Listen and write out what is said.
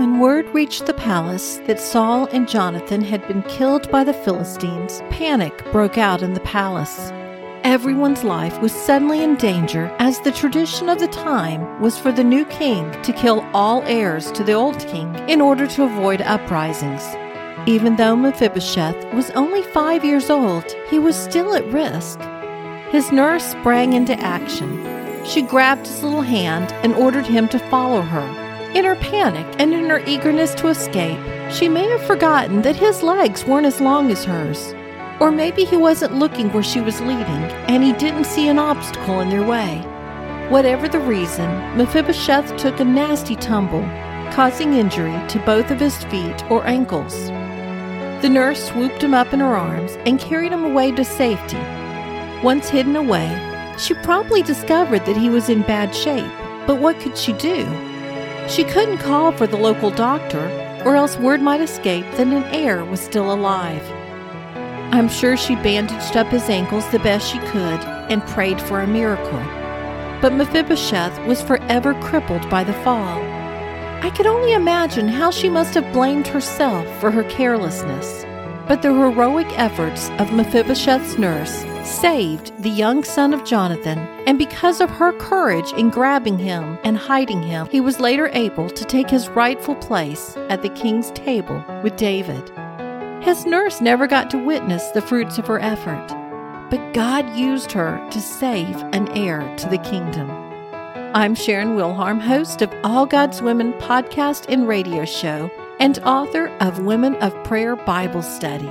When word reached the palace that Saul and Jonathan had been killed by the Philistines, panic broke out in the palace. Everyone's life was suddenly in danger as the tradition of the time was for the new king to kill all heirs to the old king in order to avoid uprisings. Even though Mephibosheth was only five years old, he was still at risk. His nurse sprang into action. She grabbed his little hand and ordered him to follow her. In her panic and in her eagerness to escape, she may have forgotten that his legs weren't as long as hers. Or maybe he wasn't looking where she was leading and he didn't see an obstacle in their way. Whatever the reason, Mephibosheth took a nasty tumble, causing injury to both of his feet or ankles. The nurse swooped him up in her arms and carried him away to safety. Once hidden away, she promptly discovered that he was in bad shape, but what could she do? She couldn't call for the local doctor, or else word might escape that an heir was still alive. I'm sure she bandaged up his ankles the best she could and prayed for a miracle. But Mephibosheth was forever crippled by the fall. I could only imagine how she must have blamed herself for her carelessness. But the heroic efforts of Mephibosheth's nurse saved the young son of Jonathan, and because of her courage in grabbing him and hiding him, he was later able to take his rightful place at the king's table with David. His nurse never got to witness the fruits of her effort, but God used her to save an heir to the kingdom. I'm Sharon Wilharm, host of All God's Women podcast and radio show, and author of Women of Prayer Bible Study.